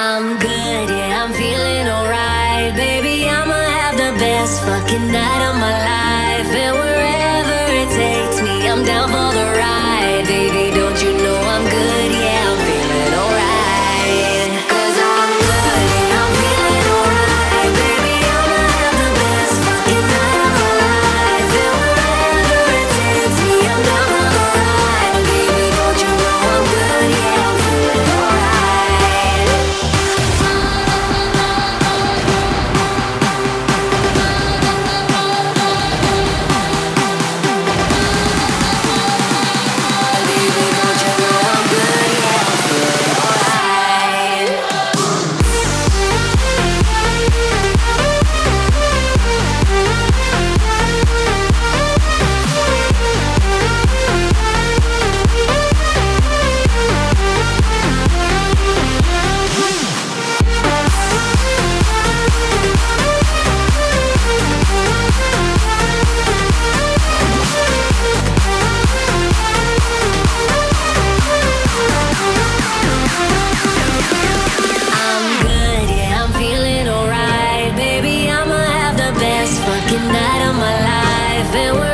I'm good, yeah, I'm feeling alright. Baby, I'ma have the best fucking night of my life. living